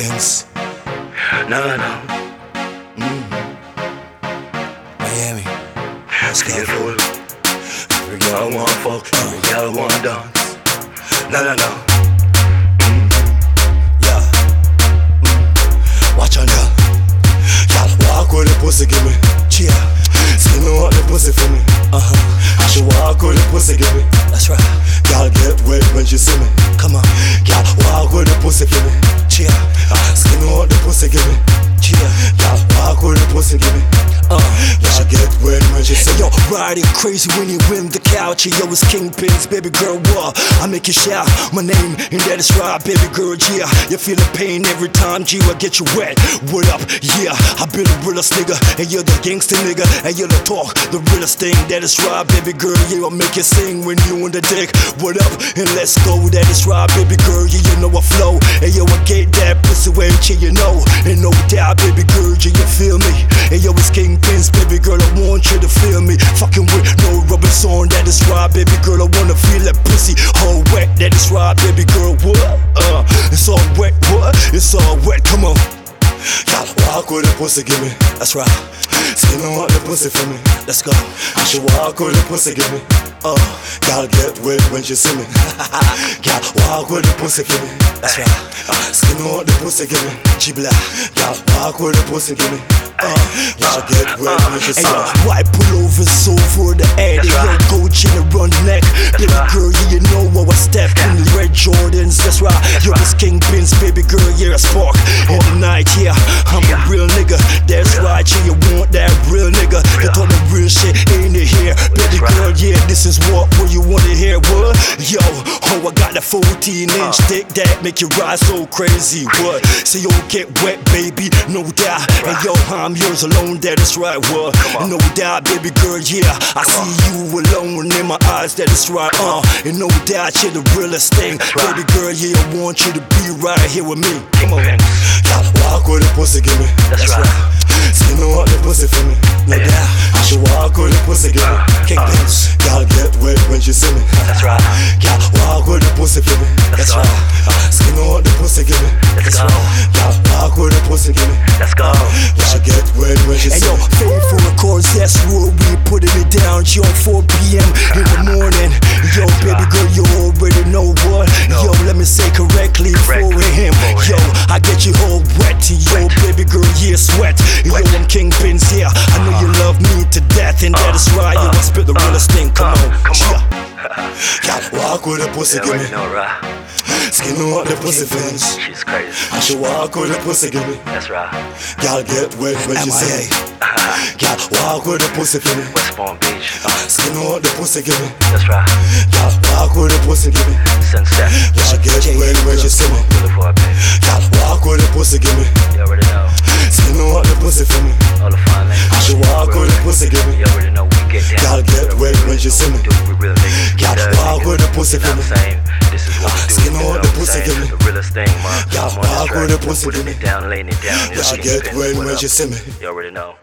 Kingpinz, No, no, no. Miami. Let's go. Beautiful. Every girl want fuck, every girl want dance. No, no, no. Yeah. Mm. Watch on ya. Y'all walk with the pussy, give me. Cheer. Skin out the pussy for me. Uh huh. She walk with the pussy, give me. That's right. Y'all get wet when she see me. Come on. Y'all walk with the pussy for me. Cheer. Ah, Skin out the pussy, give me. Riding crazy when you win the couch. Yo, it's Kingpinz, baby girl, what? I make you shout my name, and that is right, baby girl, yeah. You feel the pain every time, G, I get you wet. What up? Yeah, I been the realest nigga, and you're the gangster nigga, and you're the talk, the realest thing. That is right, baby girl, yeah, I make you sing when you on the dick. What up? And let's go, that is right, baby girl, yeah, you know I flow. And yo, I get that pussy when you know. And no doubt, baby girl, yeah, you feel me. And yo, it's Kingpinz, baby girl, I want you to feel. Fucking with no rubbers on, that is right, baby girl, I wanna feel that pussy all wet. That is right, baby girl, what? Uh, it's all wet, what? It's all wet, come on. Y'all walk with the pussy, give me. That's right, Skin out the pussy for me. let's go. And she walk with the pussy, give me. Uh, Y'all get wet when she see me. Y'all walk with the pussy, give me. that's right. Skin out the pussy, give me. G-Block. Y'all walk with the pussy, give me. Uh, Y'all get wet when she see Hey me. yo, white pullovers over the head. Yo, chain around the neck. Baby girl, you know how I step in the red Jordans. That's right. Yo, this Kingpinz, baby girl, you're a spark. In the night, yeah, I'm a real nigga. That's right, yeah, you want that this is what, what you wanna hear. What? Yo, oh, I got that 14 inch dick that make you ride so crazy. What? So you'll get wet, baby, no doubt. And yo, I'm yours alone, that is right. What? on. No doubt, baby girl, yeah. I see you alone in my eyes, that is right. Uh, and no doubt, you're the realest thing. right. Baby girl, yeah, I want you to be right here with me. Come on. Y'all walk with the pussy, give me. That's right. Skin out the pussy for me. No Yeah. doubt. And she walk with the pussy, give me. Y'all get wet when she see me. That's right. Y'all walk with the pussy for me. Let's go. Skin out the pussy, give me. Let's go. Y'all walk with the pussy, give me. Let's go. Y'all get wet when she see yo, me. faithful records, that's what we putting it down. Yo, 4 p.m. in the morning. Yo, baby girl, you already know what. Yo, let me say correctly Correct. for him. For Yo. I get you all wet. To yo, baby girl, yeah, sweat. Yo. I'm Kingpinz, yeah. I know you uh-huh. Love me to death, and that is right. Yo, I spit the realest uh, thing. Come uh, on. come on. Yeah. Walk with the pussy, You give me. already know, right? Skin out the pussy finish. She's crazy. And she walk with the pussy, give me. That's right. Y'all get wet when she say. Y'all walk with the pussy for me. West Palm Beach. Uh. Skin on the pussy, give me. That's right. Y'all walk with the pussy, give me. Sunset. Y'all get wet when she see me. Y'all walk with the pussy, give me. She see me. Do we real. Y'all get dirty, with pussy for me. I'm saying? This is what we do. Skin you on the pussy, give me. The realest thing. Y'all I'm on this walk track. with pussy, it me. down, laying it down. You Yeah, she get what when she see me. You already know.